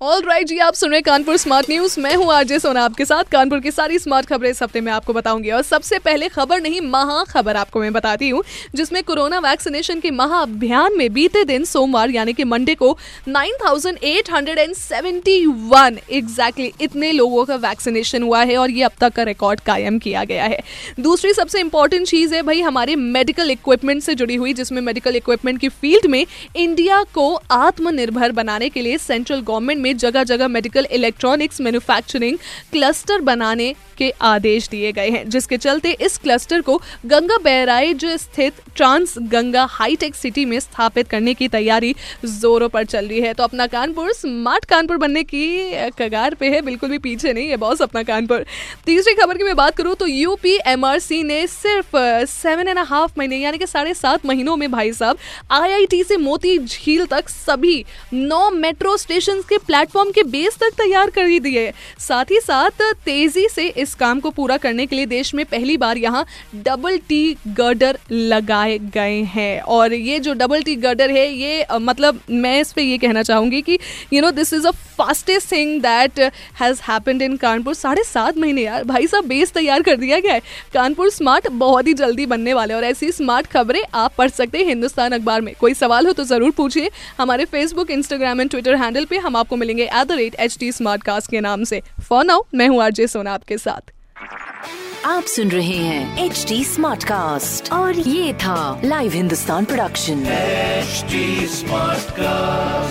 all right जी आप सुन रहे कानपुर स्मार्ट न्यूज़ मैं हूँ आरजे सोना आपके साथ। कानपुर की सारी स्मार्ट खबरें इस हफ़्ते में आपको बताऊँगी। और सबसे पहले खबर नहीं महा खबर आपको मैं बताती हूँ जिसमें कोरोना वैक्सीनेशन के महा अभियान में बीते दिन सोमवार यानी कि मंडे को 9,871 एग्जैक्टली इतने लोगों का वैक्सीनेशन हुआ है और ये अब तक का रिकॉर्ड कायम किया गया है। दूसरी सबसे इंपॉर्टेंट चीज़ है भाई हमारे मेडिकल इक्विपमेंट से जुड़ी हुई जिसमें मेडिकल इक्विपमेंट की फ़ील्ड में इंडिया को आत्मनिर्भर बनाने के लिए सेंट्रल गवर्नमेंट में जगह जगह मेडिकल इलेक्ट्रॉनिक्स मैन्युफैक्चरिंग क्लस्टर बनाने के आदेश दिए गए हैं, जिसके चलते इस क्लस्टर को गंगा बैराइज स्थित ट्रांस गंगा हाईटेक सिटी में स्थापित करने की तैयारी जोरों पर चल रही है। तो अपना कानपुर स्मार्ट कानपुर बनने की कगार पे है, बिल्कुल भी पीछे नहीं है बॉस अपना कानपुर। तीसरी खबर की मैं बात करूँ तो यूपी एमआरसी ने सिर्फ़ सेवन एंड हाफ़ महीने, यानी कि साढ़े सात महीनों में भाई साहब आईआईटी से मोती झील तक सभी नौ मेट्रो स्टेशन के प्लेटफॉर्म के बेस तक तैयार कर ही दिए। साथ ही साथ, तेज़ी से इस काम को पूरा करने के लिए देश में पहली बार यहाँ डबल टी गर्डर लगाए गए हैं। और ये जो डबल टी गर्डर है, ये मतलब मैं इस पर ये कहना चाहूँगी कि you know this is a fastest thing that has happened in Kanpur साढ़े सात महीने यार, भाई साहब, बेस तैयार कर दिया गया है। कानपुर स्मार्ट बहुत ही जल्दी बनने वाले और ऐसी स्मार्ट खबरें आप पढ़ सकते हैं हिंदुस्तान अखबार में। कोई सवाल हो तो ज़रूर पूछिए। हमारे Facebook Instagram and Twitter handle पर हम आपको मिलेंगे at the rate H T के नाम से। फॉर नाउ मैं हूँ आरजे सोना आपके साथ। आप सुन रहे हैं एच डी स्मार्ट कास्ट और ये था live Hindustan production smart Smartcast.